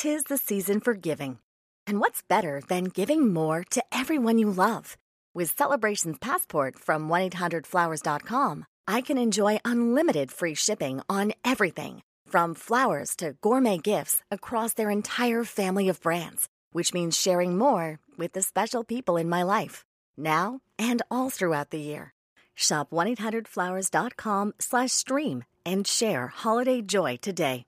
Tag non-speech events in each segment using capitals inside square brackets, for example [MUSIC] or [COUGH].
tis the season for giving. And what's better than giving more to everyone you love? With Celebrations Passport from 1-800-Flowers.com, I can enjoy unlimited free shipping on everything from flowers to gourmet gifts across their entire family of brands, which means sharing more with the special people in my life, now and all throughout the year. Shop 1-800-Flowers.com slash stream and share holiday joy today.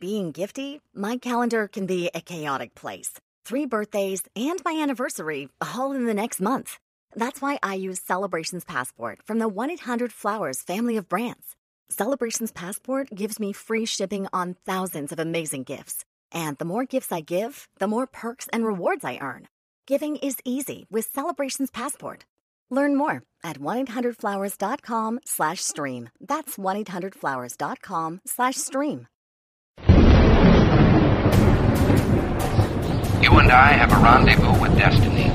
Being gifty, my calendar can be a chaotic place. Three birthdays and my anniversary all in the next month. That's why I use Celebrations Passport from the 1-800-Flowers family of brands. Celebrations Passport gives me free shipping on thousands of amazing gifts. And the more gifts I give, the more perks and rewards I earn. Giving is easy with Celebrations Passport. Learn more at 1-800-Flowers.com slash stream. That's 1-800-Flowers.com slash stream. You and I have a rendezvous with destiny.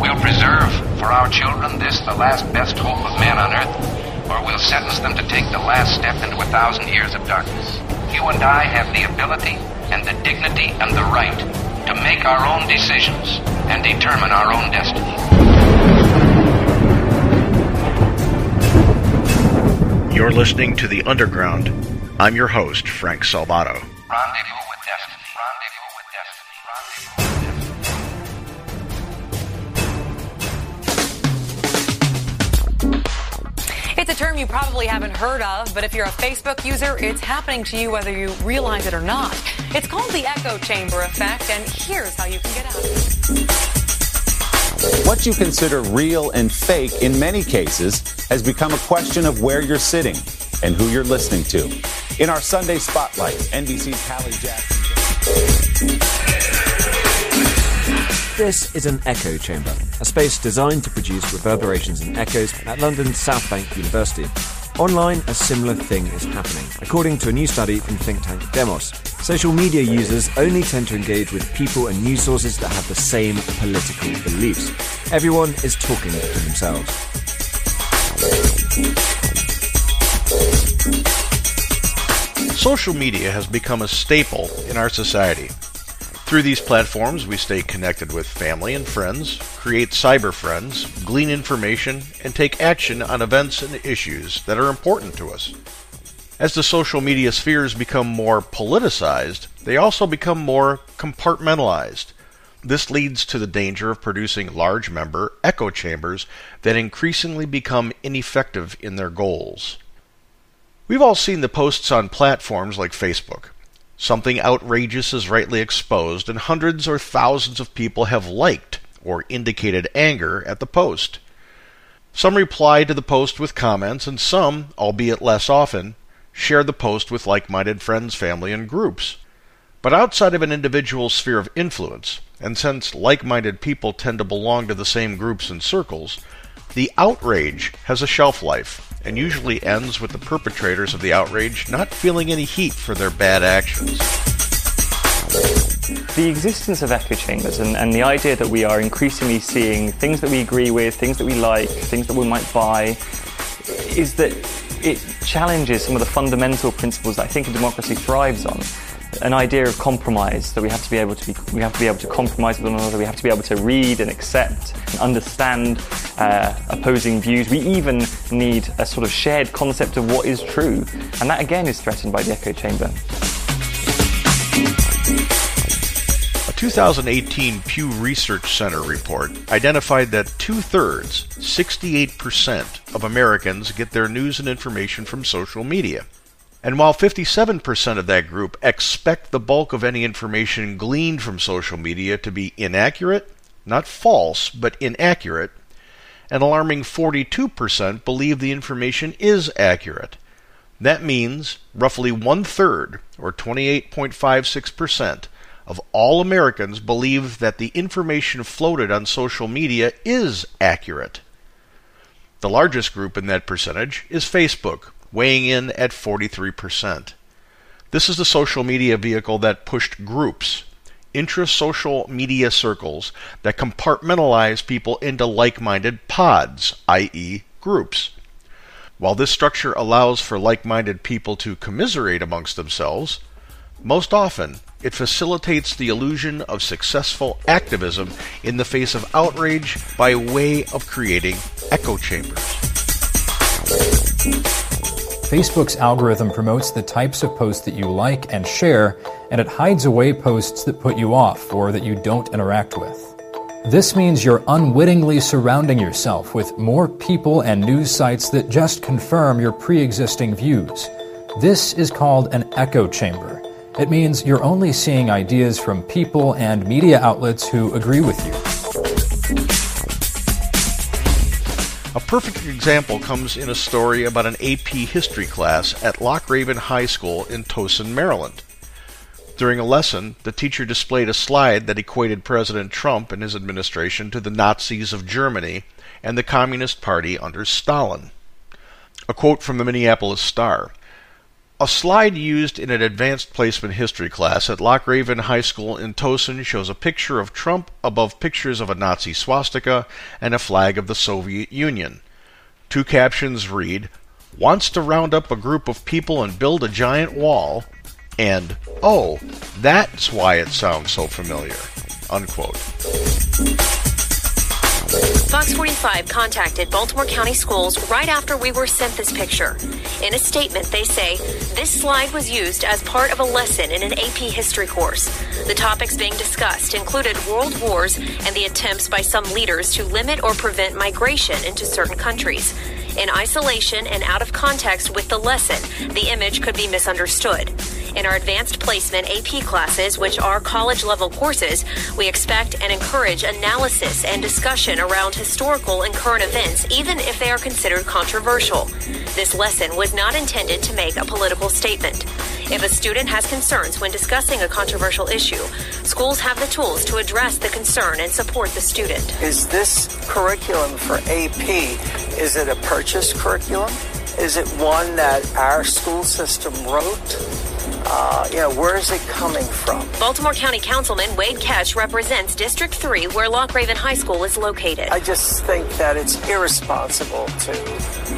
We'll preserve for our children this, the last best hope of man on earth, or we'll sentence them to take the last step into a thousand years of darkness. You and I have the ability and the dignity and the right to make our own decisions and determine our own destiny. You're listening to The Underground. I'm your host, Frank Salvato. Rendezvous It's a term you probably haven't heard of, but if you're a Facebook user, it's happening to you whether you realize it or not. It's called the echo chamber effect, and here's how you can get out of it. What you consider real and fake in many cases has become a question of where you're sitting and who you're listening to. In our Sunday Spotlight, NBC's Hallie Jackson. This is an echo chamber, a space designed to produce reverberations and echoes at London's South Bank University. Online, a similar thing is happening, according to a new study from think tank Demos. Social media users only tend to engage with people and news sources that have the same political beliefs. Everyone is talking to themselves. Social media has become a staple in our society. Through these platforms, we stay connected with family and friends, create cyber friends, glean information, and take action on events and issues that are important to us. As the social media spheres become more politicized, they also become more compartmentalized. This leads to the danger of producing large member echo chambers that increasingly become ineffective in their goals. We've all seen the posts on platforms like Facebook. Something outrageous is rightly exposed, and hundreds or thousands of people have liked or indicated anger at the post. Some reply to the post with comments, and some, albeit less often, share the post with like minded friends, family, and groups. But outside of an individual's sphere of influence, and since like minded people tend to belong to the same groups and circles, the outrage has a shelf life and usually ends with the perpetrators of the outrage not feeling any heat for their bad actions. The existence of echo chambers and, and the idea that we are increasingly seeing things that we agree with, things that we like, things that we might buy, is that it challenges some of the fundamental principles that I think a democracy thrives on an idea of compromise that we have to be able to be, we have to be able to compromise with one another. We have to be able to read and accept and understand uh, opposing views. We even need a sort of shared concept of what is true, and that again is threatened by the echo chamber. A 2018 Pew Research Center report identified that two thirds, 68% of Americans get their news and information from social media. And while 57% of that group expect the bulk of any information gleaned from social media to be inaccurate, not false, but inaccurate, an alarming 42% believe the information is accurate. That means roughly one third, or 28.56%, of all Americans believe that the information floated on social media is accurate. The largest group in that percentage is Facebook, weighing in at 43%. This is the social media vehicle that pushed groups, intra-social media circles that compartmentalize people into like-minded pods, i.e., groups. While this structure allows for like-minded people to commiserate amongst themselves, Most often, it facilitates the illusion of successful activism in the face of outrage by way of creating echo chambers. Facebook's algorithm promotes the types of posts that you like and share, and it hides away posts that put you off or that you don't interact with. This means you're unwittingly surrounding yourself with more people and news sites that just confirm your pre existing views. This is called an echo chamber. It means you're only seeing ideas from people and media outlets who agree with you. A perfect example comes in a story about an AP history class at Loch Raven High School in Towson, Maryland. During a lesson, the teacher displayed a slide that equated President Trump and his administration to the Nazis of Germany and the Communist Party under Stalin. A quote from the Minneapolis Star A slide used in an advanced placement history class at Loch Raven High School in Towson shows a picture of Trump above pictures of a Nazi swastika and a flag of the Soviet Union. Two captions read, Wants to round up a group of people and build a giant wall, and oh, that's why it sounds so familiar. Unquote. Fox 45 contacted Baltimore County Schools right after we were sent this picture. In a statement, they say this slide was used as part of a lesson in an AP history course. The topics being discussed included world wars and the attempts by some leaders to limit or prevent migration into certain countries. In isolation and out of context with the lesson, the image could be misunderstood. In our advanced placement AP classes, which are college level courses, we expect and encourage analysis and discussion around historical and current events, even if they are considered controversial. This lesson was not intended to make a political statement. If a student has concerns when discussing a controversial issue, schools have the tools to address the concern and support the student. Is this curriculum for AP, is it a purchased curriculum? Is it one that our school system wrote? Uh, you know, where is it coming from? Baltimore County Councilman Wade Kach represents District 3, where Loch Raven High School is located. I just think that it's irresponsible to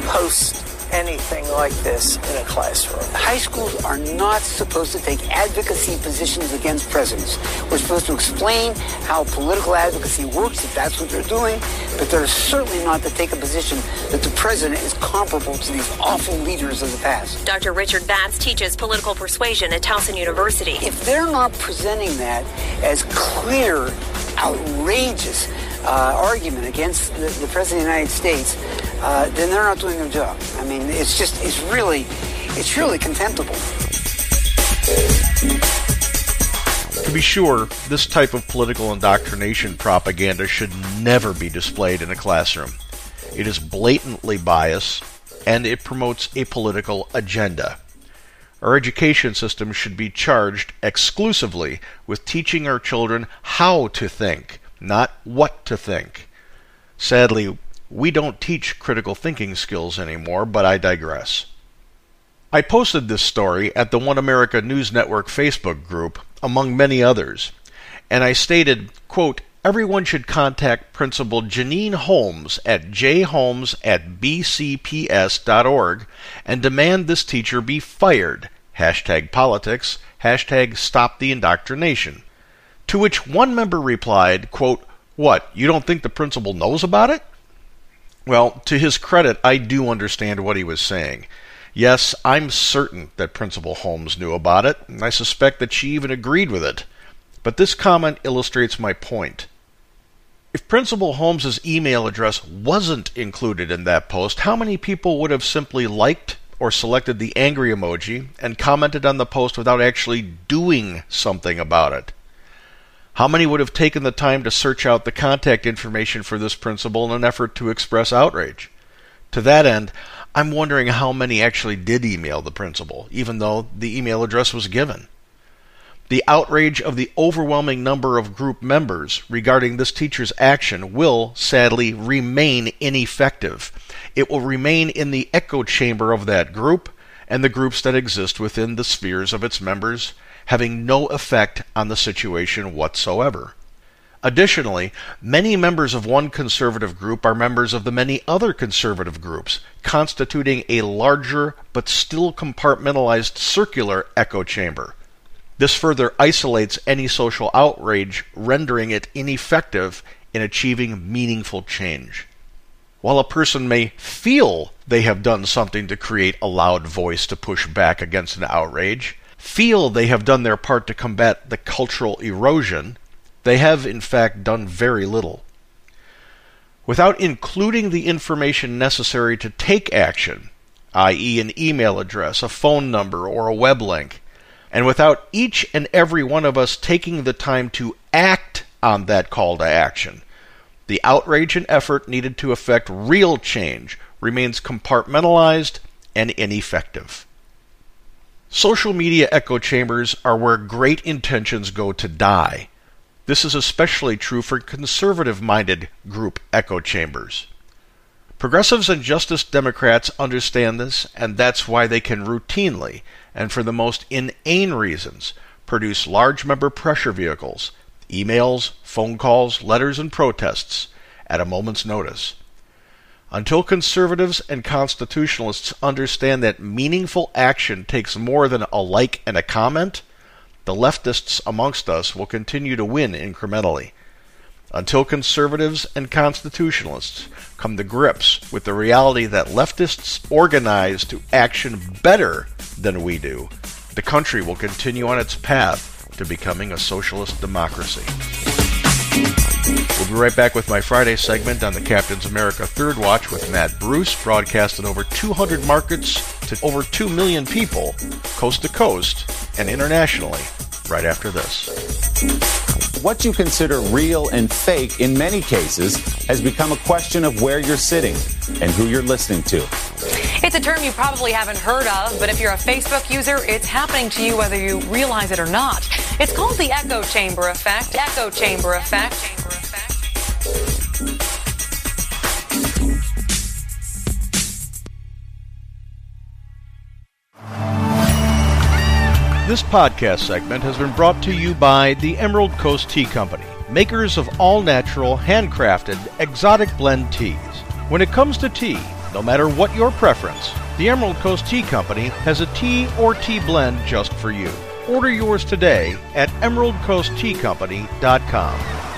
post anything like this in a classroom. High schools are not supposed to take advocacy positions against presidents. We're supposed to explain how political advocacy works if that's what they're doing, but they're certainly not to take a position that the president is comparable to these awful leaders of the past. Dr. Richard Vatz teaches political persuasion at Towson University. If they're not presenting that as clear, outrageous, uh, argument against the, the, President of the United States, uh, then they're not doing their job. I mean, it's just, it's really, it's really contemptible. To be sure, this type of political indoctrination propaganda should never be displayed in a classroom. It is blatantly biased, and it promotes a political agenda. Our education system should be charged exclusively with teaching our children how to think, not what to think. Sadly, we don't teach critical thinking skills anymore, but I digress. I posted this story at the One America News Network Facebook group, among many others, and I stated, quote, Everyone should contact Principal Janine Holmes at jholmes at bcps.org and demand this teacher be fired. Hashtag politics, hashtag stop the indoctrination. To which one member replied, quote, What, you don't think the principal knows about it? Well, to his credit, I do understand what he was saying. Yes, I'm certain that Principal Holmes knew about it, and I suspect that she even agreed with it. But this comment illustrates my point. If Principal Holmes's email address wasn't included in that post, how many people would have simply liked or selected the angry emoji and commented on the post without actually doing something about it? How many would have taken the time to search out the contact information for this principal in an effort to express outrage? To that end, I'm wondering how many actually did email the principal, even though the email address was given. The outrage of the overwhelming number of group members regarding this teacher's action will, sadly, remain ineffective. It will remain in the echo chamber of that group and the groups that exist within the spheres of its members having no effect on the situation whatsoever. Additionally, many members of one conservative group are members of the many other conservative groups, constituting a larger but still compartmentalized circular echo chamber. This further isolates any social outrage, rendering it ineffective in achieving meaningful change. While a person may feel they have done something to create a loud voice to push back against an outrage, feel they have done their part to combat the cultural erosion, they have in fact done very little. Without including the information necessary to take action, i.e., an email address, a phone number, or a web link, and without each and every one of us taking the time to act on that call to action, the outrage and effort needed to effect real change remains compartmentalized and ineffective. Social media echo chambers are where great intentions go to die. This is especially true for conservative minded group echo chambers. Progressives and Justice Democrats understand this, and that's why they can routinely, and for the most inane reasons, produce large member pressure vehicles, emails, phone calls, letters, and protests at a moment's notice. Until conservatives and constitutionalists understand that meaningful action takes more than a like and a comment, the leftists amongst us will continue to win incrementally. Until conservatives and constitutionalists come to grips with the reality that leftists organize to action better than we do, the country will continue on its path to becoming a socialist democracy. We'll be right back with my Friday segment on the Captain's America Third Watch with Matt Bruce, broadcast in over 200 markets to over 2 million people, coast to coast and internationally, right after this. What you consider real and fake in many cases has become a question of where you're sitting and who you're listening to. It's a term you probably haven't heard of, but if you're a Facebook user, it's happening to you whether you realize it or not. It's called the echo chamber effect. Echo chamber effect. This podcast segment has been brought to you by the Emerald Coast Tea Company, makers of all natural, handcrafted, exotic blend teas. When it comes to tea, no matter what your preference, the Emerald Coast Tea Company has a tea or tea blend just for you. Order yours today at emeraldcoastteacompany.com.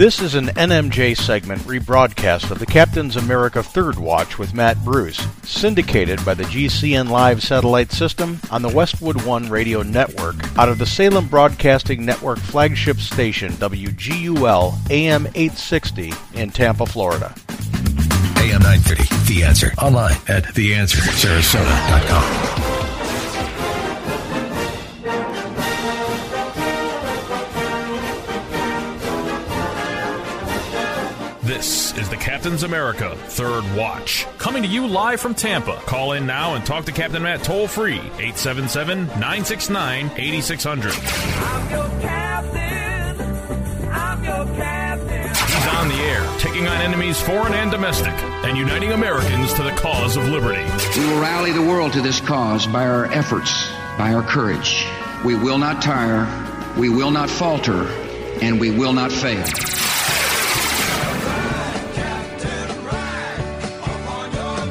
This is an NMJ segment rebroadcast of the Captain's America Third Watch with Matt Bruce, syndicated by the GCN Live satellite system on the Westwood One radio network out of the Salem Broadcasting Network flagship station WGUL AM 860 in Tampa, Florida. AM 930, The Answer. Online at theanswersarasota.com. Captain's America Third Watch. Coming to you live from Tampa. Call in now and talk to Captain Matt toll free 877 969 8600. I'm your captain. I'm your captain. He's on the air, taking on enemies foreign and domestic, and uniting Americans to the cause of liberty. We will rally the world to this cause by our efforts, by our courage. We will not tire, we will not falter, and we will not fail.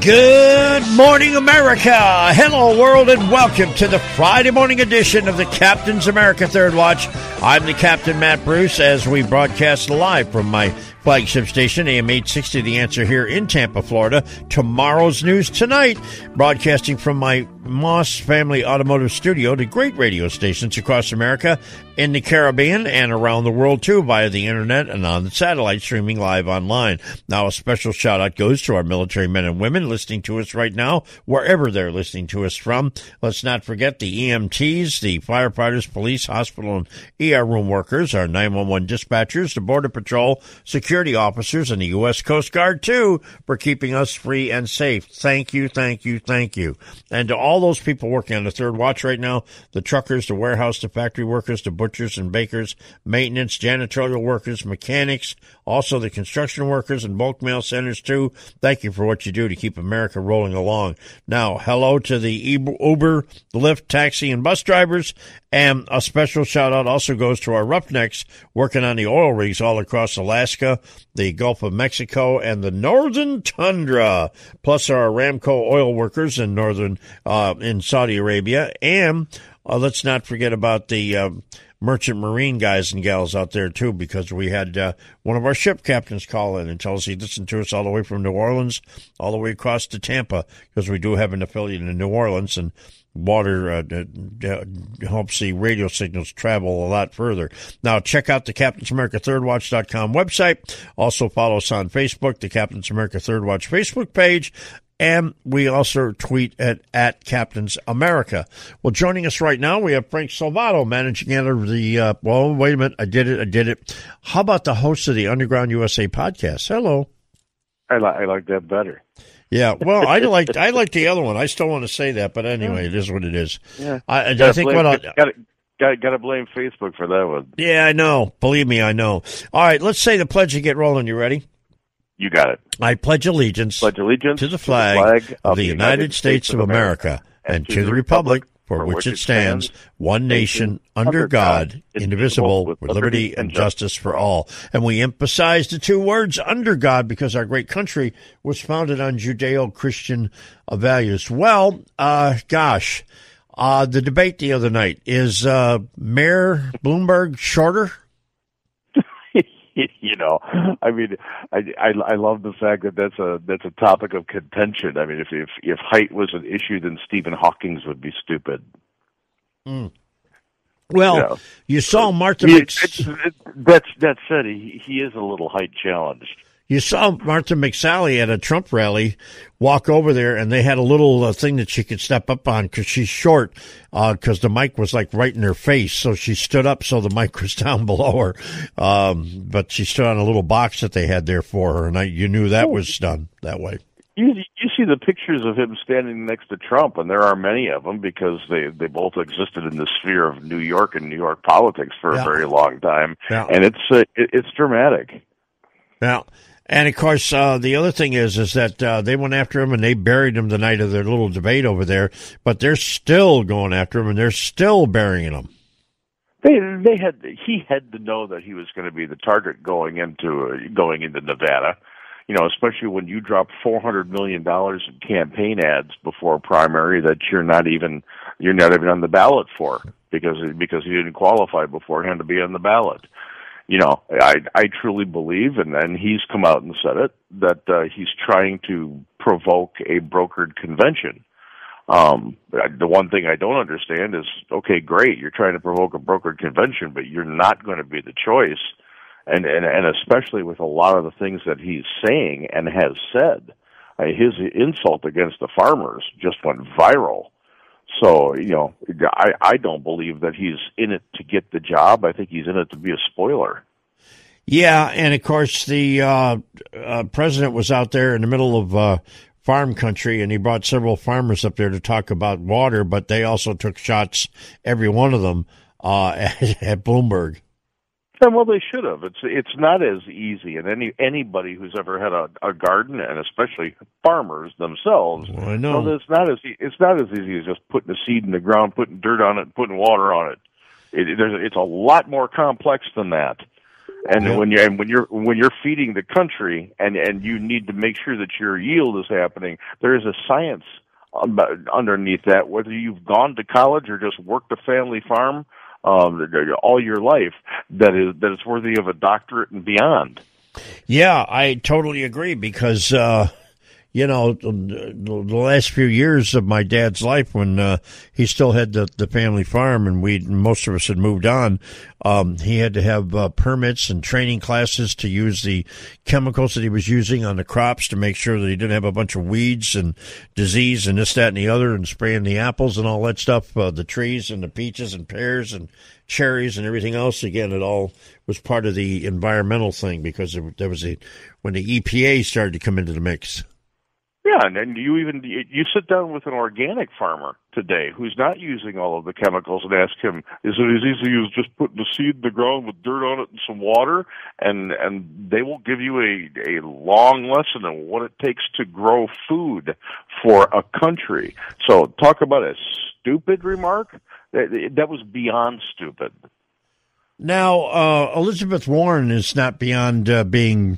Good morning, America. Hello, world, and welcome to the Friday morning edition of the Captain's America Third Watch. I'm the Captain Matt Bruce as we broadcast live from my flagship station, AM 860, The Answer here in Tampa, Florida. Tomorrow's news tonight, broadcasting from my Maus Family Automotive Studio to great radio stations across America, in the Caribbean, and around the world too via the internet and on the satellite streaming live online. Now, a special shout out goes to our military men and women listening to us right now, wherever they're listening to us from. Let's not forget the EMTs, the firefighters, police, hospital, and ER room workers, our 911 dispatchers, the Border Patrol, security officers, and the U.S. Coast Guard too for keeping us free and safe. Thank you, thank you, thank you. And to all those people working on the third watch right now, the truckers, the warehouse, the factory workers, the butchers and bakers, maintenance, janitorial workers, mechanics, also the construction workers and bulk mail centers too. Thank you for what you do to keep America rolling along. Now, hello to the Uber, Lyft, taxi, and bus drivers. And a special shout out also goes to our roughnecks working on the oil rigs all across Alaska, The Gulf of Mexico, and the Northern Tundra, plus our Aramco oil workers in northern uh, in Saudi Arabia, and uh, let's not forget about the uh, merchant marine guys and gals out there too, because we had uh, one of our ship captains call in and tell us he listened to us all the way from New Orleans, all the way across to Tampa, because we do have an affiliate in New Orleans and water uh, helps the radio signals travel a lot further. Now, check out the Captain's America Third Watch.com website. Also, follow us on Facebook, the Captain's America Third Watch Facebook page. And we also tweet at, at Captains America. Well, joining us right now, we have Frank Salvato, managing editor of the, uh, well, wait a minute. I did it. I did it. How about the host of the Underground USA podcast? Hello. I, li- I like that better. Yeah, well, I [LAUGHS] like I like the other one. I still want to say that, but anyway, it is what it is. Yeah, I, I think blame, what I, gotta, gotta, gotta blame Facebook for that one. yeah, I know. Believe me, I know. All right, let's say the pledge and get rolling. You ready? You got it. I pledge allegiance, pledge allegiance to the flag, flag of the United States of America and to the republic for which it stands, one nation, under God, indivisible, with liberty and justice for all. And we emphasize the two words under God because our great country was founded on Judeo-Christian uh, values. Well, uh, gosh, uh, the debate the other night is uh, Mayor Bloomberg shorter? [LAUGHS] you know, I mean, I, I I love the fact that that's a that's a topic of contention. I mean, if if if height was an issue, then Stephen Hawking's would be stupid. Mm. Well, Yeah. you saw Martha He- Mc- that's that said, he he is a little height challenged. You saw Martha McSally at a Trump rally walk over there, and they had a little uh, thing that she could step up on because she's short, because the mic was like right in her face. So she stood up so the [LAUGHS] mic was down below her. Um, but she stood on a little box that they had there for her, and I, you knew that was done that way. You you see the pictures of him standing next to Trump, and there are many of them because they they both existed in the sphere of New York and New York politics for Yeah. a very long time, Yeah. and it's uh, it, it's dramatic. Now, and of course, uh, the other thing is, is that uh, they went after him and they buried him the night of their little debate over there. But they're still going after him, and they're still burying him. They they had he had to know that he was going to be the target going into uh, going into Nevada. You know, especially when you drop four hundred million dollars in campaign ads before a primary that you're not even you're not even on the ballot for because because he didn't qualify beforehand to be on the ballot. You know, I I truly believe, and and he's come out and said it that uh, he's trying to provoke a brokered convention. Um, the one thing I don't understand is, okay, great, you're trying to provoke a brokered convention, but you're not going to be the choice, and and and especially with a lot of the things that he's saying and has said, uh, his insult against the farmers just went viral. So you know, I I don't believe that he's in it to get the job. I think he's in it to be a spoiler. Yeah, and of course the uh, uh, president was out there in the middle of uh, farm country, and he brought several farmers up there to talk about water. But they also took shots, every one of them, uh, [LAUGHS] at, at Bloomberg. And well, they should have. It's it's not as easy, and any anybody who's ever had a, a garden, and especially farmers themselves, I know. that it's not as it's not as easy as just putting a seed in the ground, putting dirt on it, and putting water on it. it there's it's a lot more complex than that. And Yeah. when you and when you're when you're feeding the country, and and you need to make sure that your yield is happening, there is a science um, underneath that. Whether you've gone to college or just worked a family farm um, all your life, that is that is worthy of a doctorate and beyond. Yeah, I totally agree because uh, you know the, last few years of my dad's life when uh, he still had the, the family farm and we most of us had moved on, um, he had to have uh, permits and training classes to use the chemicals that he was using on the crops to make sure that he didn't have a bunch of weeds and disease and this, that, and the other, and spraying the apples and all that stuff, uh, the trees and the peaches and pears and cherries and everything else. Again, it all was part of the environmental thing because there was a when the EPA started to come into the mix. Yeah, and then you even you sit down with an organic farmer today who's not using all of the chemicals and ask him, "Is it as easy as just putting a seed in the ground with dirt on it and some water?" And and they will give you a a long lesson on what it takes to grow food for a country. So talk about a stupid remark. That that was beyond stupid. Now, uh, Elizabeth Warren is not beyond uh, being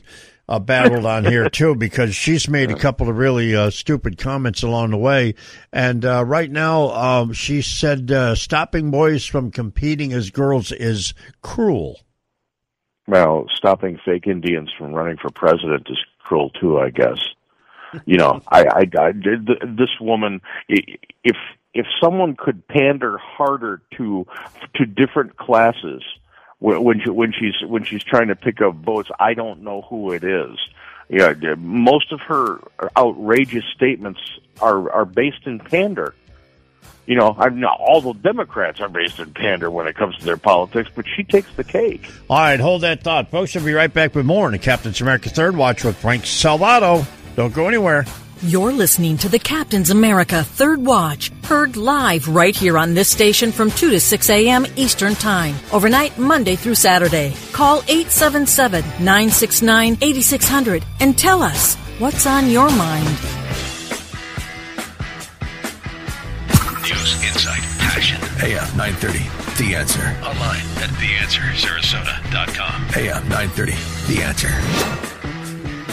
uh, battled on here too because she's made a couple of really uh, stupid comments along the way, and uh, right now um, she said uh, stopping boys from competing as girls is cruel. Well, stopping fake Indians from running for president is cruel too, I guess. You know, I, I, I this woman, if if someone could pander harder to to different classes when she, when she's when she's trying to pick up votes, I don't know who it is. Yeah, most of her outrageous statements are are based in pander. You know, I'm not all the Democrats are based in pander when it comes to their politics, but she takes the cake. All right, hold that thought, folks. We'll be right back with more in the Captain's America Third Watch with Frank Salvato. Don't go anywhere. You're listening to the Captain's America Third Watch, heard live right here on this station from 2 to 6 a.m. Eastern Time, overnight Monday through Saturday. Call 877 969 8600 and tell us what's on your mind. News, insight, passion. AM 930, The Answer. Online at TheAnswerSarasota.com. AM 930, The Answer.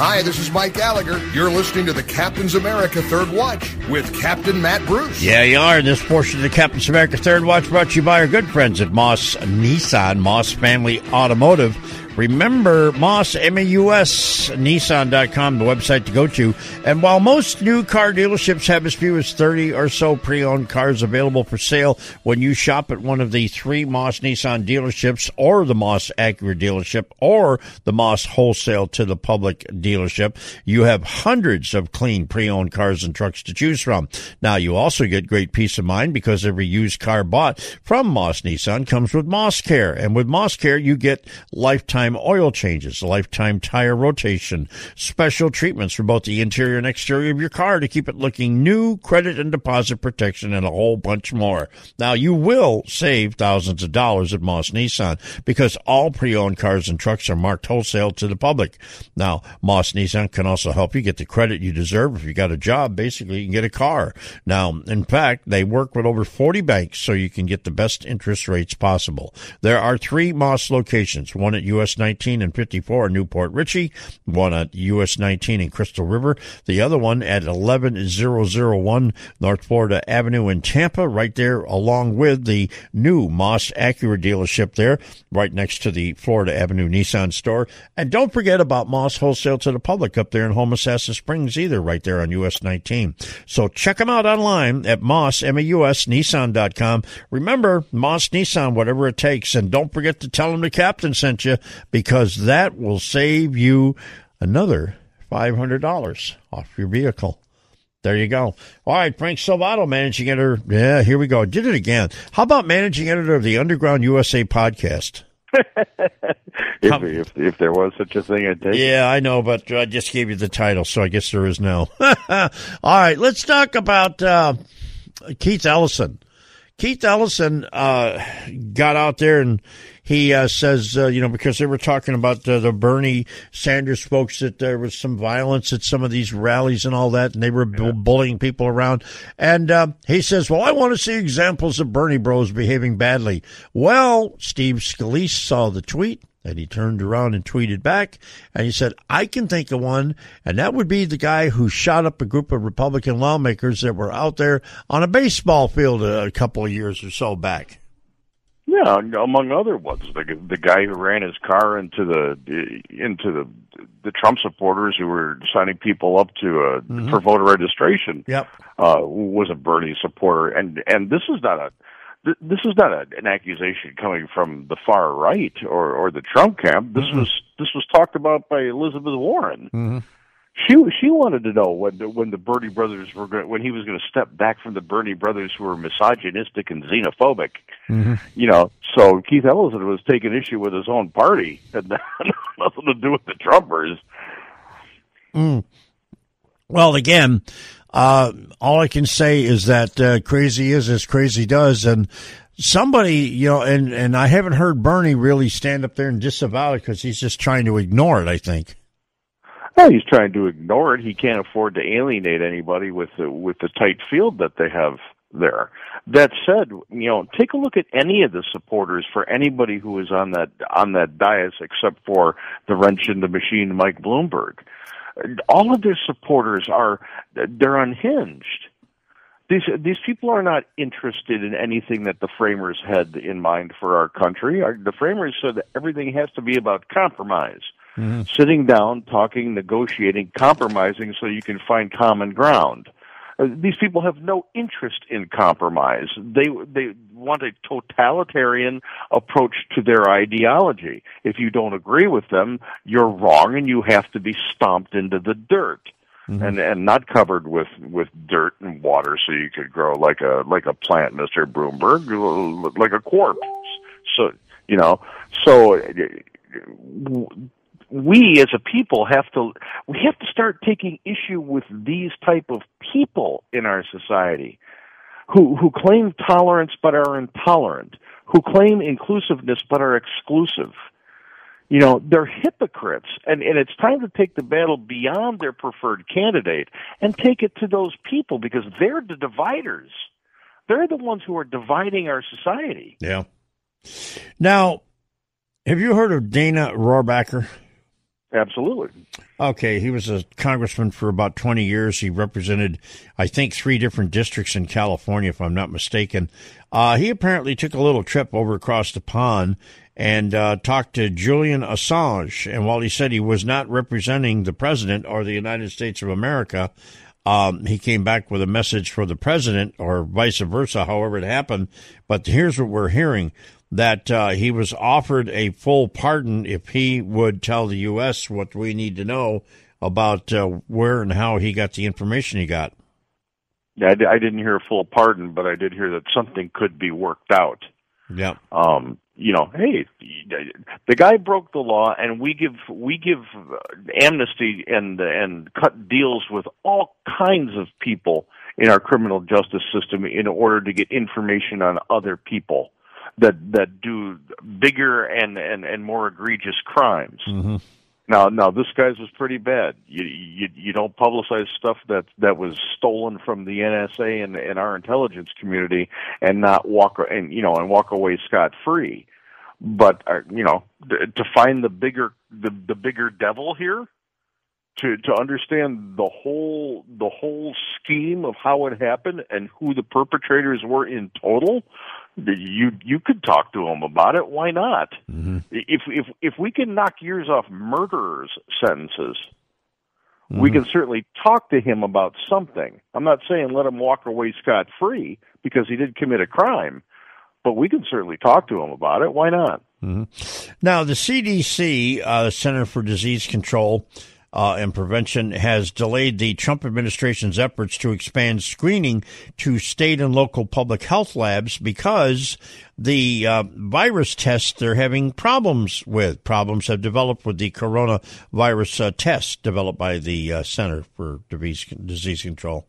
Hi, this is Mike Gallagher. You're listening to the Captain's America Third Watch with Captain Matt Bruce. Yeah, you are. This portion of the Captain's America Third Watch brought to you by our good friends at Maus Nissan, Maus Family Automotive. Remember, Maus, M-A-U-S, Nissan.com, the website to go to. And while most new car dealerships have as few as 30 or so pre-owned cars available for sale, when you shop at one of the three Maus Nissan dealerships or the Maus Acura dealership or the Maus Wholesale to the Public dealership, you have hundreds of clean pre-owned cars and trucks to choose from. Now, you also get great peace of mind because every used car bought from Maus Nissan comes with Maus Care. And with Maus Care, you get lifetime lifetime oil changes, lifetime tire rotation, special treatments for both the interior and exterior of your car to keep it looking new, credit and deposit protection, and a whole bunch more. Now, you will save thousands of dollars at Maus Nissan because all pre-owned cars and trucks are marked wholesale to the public. Now, Maus Nissan can also help you get the credit you deserve. If you got a job, basically, you can get a car. Now, in fact, they work with over 40 banks so you can get the best interest rates possible. There are three Maus locations, one at US 19 and 54 in New Port Richey, one at US 19 in Crystal River, the other one at 11001 North Florida Avenue in Tampa, right there along with the new Maus Acura dealership there, right next to the Florida Avenue Nissan store. And don't forget about Maus Wholesale to the Public up there in Homosassa Springs either, right there on US 19. So check them out online at Maus, M-A-U-S, Nissan.com. Remember, Maus Nissan, whatever it takes. And don't forget to tell them the captain sent you because that will save you another $500 off your vehicle. There you go. All right, Frank Salvato, managing editor. Yeah, here we go. Did it again. How about managing editor of the Underground USA podcast? [LAUGHS] if, if, if there was such a thing, I'd take. Yeah, I know, but I just gave you the title, so I guess there is no. [LAUGHS] All right, let's talk about uh, Keith Ellison. Keith Ellison uh, got out there and he uh, says, uh, you know, because they were talking about uh, the Bernie Sanders folks that there was some violence at some of these rallies and all that, and they were bullying people around. And uh, he says, well, I want to see examples of Bernie bros behaving badly. Well, Steve Scalise saw the tweet. And he turned around and tweeted back, and he said, I can think of one, and that would be the guy who shot up a group of Republican lawmakers that were out there on a baseball field a couple of years or so back. Yeah, among other ones, the the guy who ran his car into the into the the Trump supporters who were signing people up to uh, mm-hmm. for voter registration. Yep, uh, was a Bernie supporter, and and this is not a this is not a, an accusation coming from the far right or or the Trump camp. This mm-hmm. was this was talked about by Elizabeth Warren. Mm-hmm she she wanted to know when the, when the Bernie brothers were going, when he was going to step back from the Bernie brothers who were misogynistic and xenophobic. Mm-hmm. You know, so Keith Ellison was taking issue with his own party, and [LAUGHS] nothing to do with the Trumpers. Mm. Well, again, uh, all I can say is that uh, crazy is as crazy does, and somebody, you know, and and I haven't heard Bernie really stand up there and disavow it because he's just trying to ignore it. I think. Well, he's trying to ignore it. He can't afford to alienate anybody with the with the tight field that they have there. That said, you know, take a look at any of the supporters for anybody who is on that on that dais, except for the wrench in the machine, Mike Bloomberg. All of their supporters are they're unhinged. These these people are not interested in anything that the framers had in mind for our country. Our, the framers said that everything has to be about compromise, Mm-hmm. sitting down, talking, negotiating, compromising, so you can find common ground. Uh, These people have no interest in compromise. They they want a totalitarian approach to their ideology. If you don't agree with them, you're wrong, and you have to be stomped into the dirt and and not covered with with dirt and water, so you could grow like a like a plant, Mister Bloomberg, like a corpse. So you know, so uh, we as a people have to we have to start taking issue with these type of people in our society who who claim tolerance but are intolerant, who claim inclusiveness but are exclusive. You know, they're hypocrites and, and it's time to take the battle beyond their preferred candidate and take it to those people because they're the dividers. They're the ones who are dividing our society. Yeah. Now, have you heard of Dana Rohrabacher? Absolutely. Okay, he was a congressman for about 20 years. He represented, I think, three different districts in California, if I'm not mistaken. Uh, he apparently took a little trip over across the pond and uh, talked to Julian Assange. And while he said he was not representing the president or the United States of America, um, he came back with a message for the president or vice versa, however it happened. But here's what we're hearing that uh, he was offered a full pardon if he would tell the U.S. what we need to know about uh, where and how he got the information he got. Yeah, I, I didn't hear a full pardon, but I did hear that something could be worked out. Yeah. Um, you know, hey, the guy broke the law, and we give we give amnesty and and cut deals with all kinds of people in our criminal justice system in order to get information on other people that that do bigger and and and more egregious crimes. Mm-hmm. Now, now this guy's was pretty bad. You you you don't publicize stuff that that was stolen from the NSA and, and our intelligence community, and not walk and you know and walk away scot free. But uh, you know to find the bigger the the bigger devil here, to to understand the whole the whole scheme of how it happened and who the perpetrators were in total, you you could talk to him about it. Why not? If if if we can knock years off murderers' sentences, we can certainly talk to him about something. I'm not saying let him walk away scot free because he did commit a crime, but we can certainly talk to him about it. Why not? hmm Now, the CDC, uh, Center for Disease Control uh, and Prevention, has delayed the Trump administration's efforts to expand screening to state and local public health labs because the uh, virus tests they're having problems with. Problems have developed with the coronavirus uh, test developed by the uh, Center for Disease, Disease Control.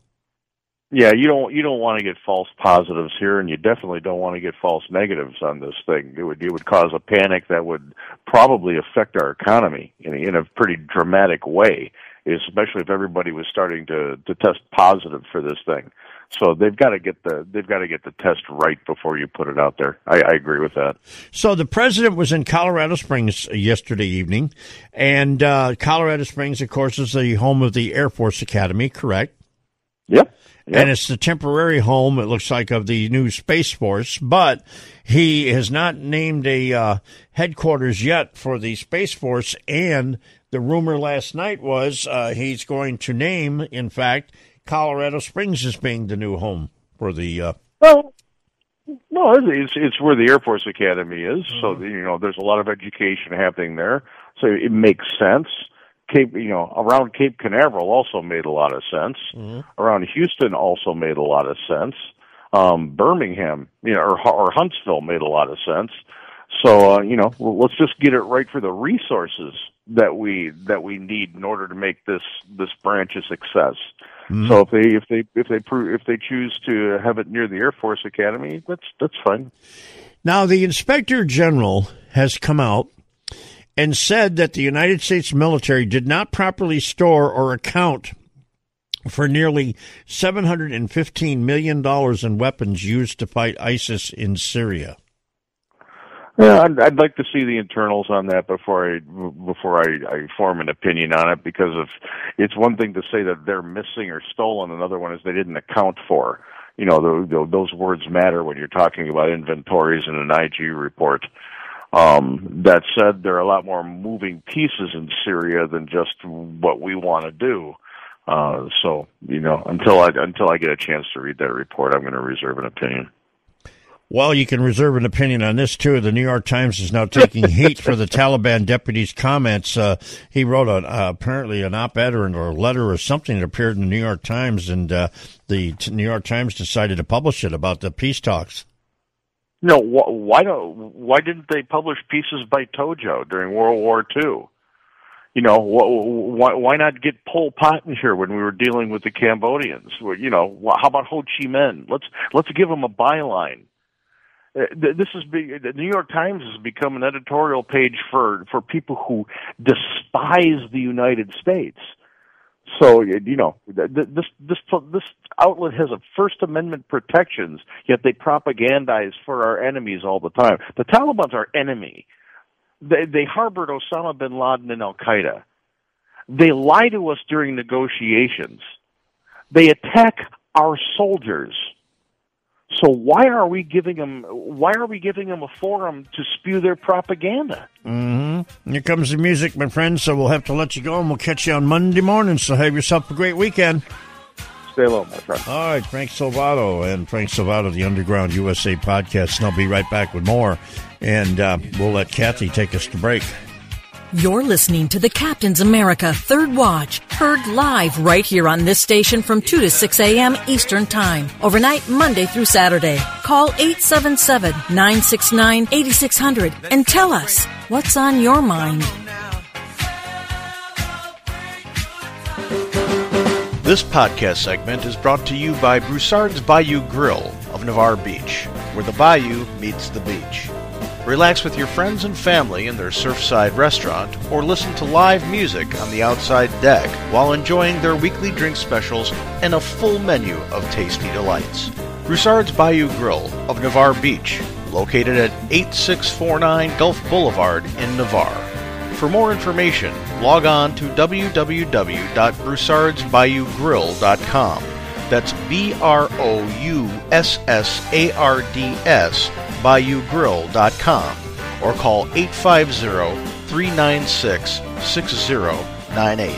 Yeah, you don't you don't want to get false positives here, and you definitely don't want to get false negatives on this thing. It would it would cause a panic that would probably affect our economy in a, in a pretty dramatic way, especially if everybody was starting to to test positive for this thing. So they've got to get the they've got to get the test right before you put it out there. I, I agree with that. So the president was in Colorado Springs yesterday evening, and uh, Colorado Springs, of course, is the home of the Air Force Academy, correct? Yep. And it's the temporary home, it looks like, of the new Space Force, but he has not named a uh, headquarters yet for the Space Force. And the rumor last night was uh, he's going to name, in fact, Colorado Springs as being the new home for the. Uh, Well, no, it's it's where the Air Force Academy is. So you know, there's a lot of education happening there. So it makes sense. Cape, you know, around Cape Canaveral also made a lot of sense. Around Houston also made a lot of sense. Um, Birmingham, you know, or, or Huntsville made a lot of sense. So uh, you know, well, let's just get it right for the resources that we that we need in order to make this this branch a success. So if they if they if they prove if they choose to have it near the Air Force Academy, that's that's fine. Now, the inspector general has come out and said that the United States military did not properly store or account for nearly $715 million in weapons used to fight ISIS in Syria. Yeah, I'd, I'd like to see the internals on that before I before I, I form an opinion on it. Because if it's one thing to say that they're missing or stolen, another one is they didn't account for. You know, the, the, those words matter when you're talking about inventories in an IG report. Um, that said, there are a lot more moving pieces in Syria than just what we want to do. Uh, so, you know, until I until I get a chance to read that report, I'm going to reserve an opinion. Well, you can reserve an opinion on this too. The New York Times is now taking [LAUGHS] heat for the Taliban deputy's comments. Uh, he wrote a, uh, apparently an op-ed or a letter or something that appeared in the New York Times, and uh, the New York Times decided to publish it about the peace talks. No, wh- why don't why didn't they publish pieces by Tojo during World War II? You know, wh- why why not get Pol Pot in here when we were dealing with the Cambodians? You know, how about Ho Chi Minh? Let's let's give him a byline. Uh, this is the New York Times has become an editorial page for for people who despise the United States. So you know this this this outlet has a First Amendment protections, yet they propagandize for our enemies all the time. The Taliban's our enemy. They they harbored Osama bin Laden and Al Qaeda. They lie to us during negotiations. They attack our soldiers. So why are we giving them? Why are we giving them a forum to spew their propaganda? Mm-hmm. Here comes the music, my friend. So we'll have to let you go, and we'll catch you on Monday morning. So have yourself a great weekend. Stay low, my friend. All right, Frank Salvato and Frank Salvato, the Underground USA podcast. And I'll be right back with more, and uh, we'll let Kathy take us to break. You're listening to the Captain's America Third Watch, heard live right here on this station from 2 to 6 a.m. Eastern Time, overnight Monday through Saturday. Call 877 969 8600 and tell us what's on your mind. This podcast segment is brought to you by Broussard's Bayou Grill of Navarre Beach, where the bayou meets the beach. Relax with your friends and family in their surfside restaurant or listen to live music on the outside deck while enjoying their weekly drink specials and a full menu of tasty delights. Broussard's Bayou Grill of Navarre Beach, located at 8649 Gulf Boulevard in Navarre. For more information, log on to www.broussardsbayougrill.com. That's B R O U S S A R D S bayougrill.com or call 850 396 6098.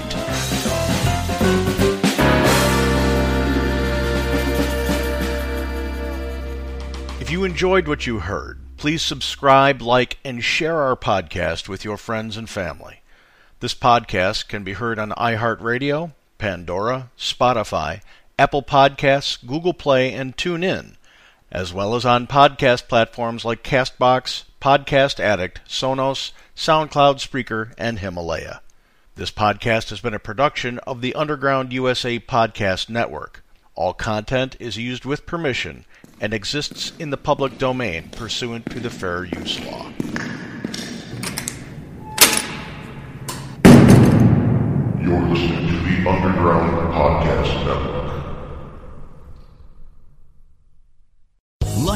If you enjoyed what you heard, please subscribe, like, and share our podcast with your friends and family. This podcast can be heard on iHeartRadio, Pandora, Spotify, Apple Podcasts, Google Play, and TuneIn as well as on podcast platforms like Castbox, Podcast Addict, Sonos, SoundCloud, Spreaker, and Himalaya. This podcast has been a production of the Underground USA Podcast Network. All content is used with permission and exists in the public domain pursuant to the Fair Use Law. You're listening to the Underground Podcast Network.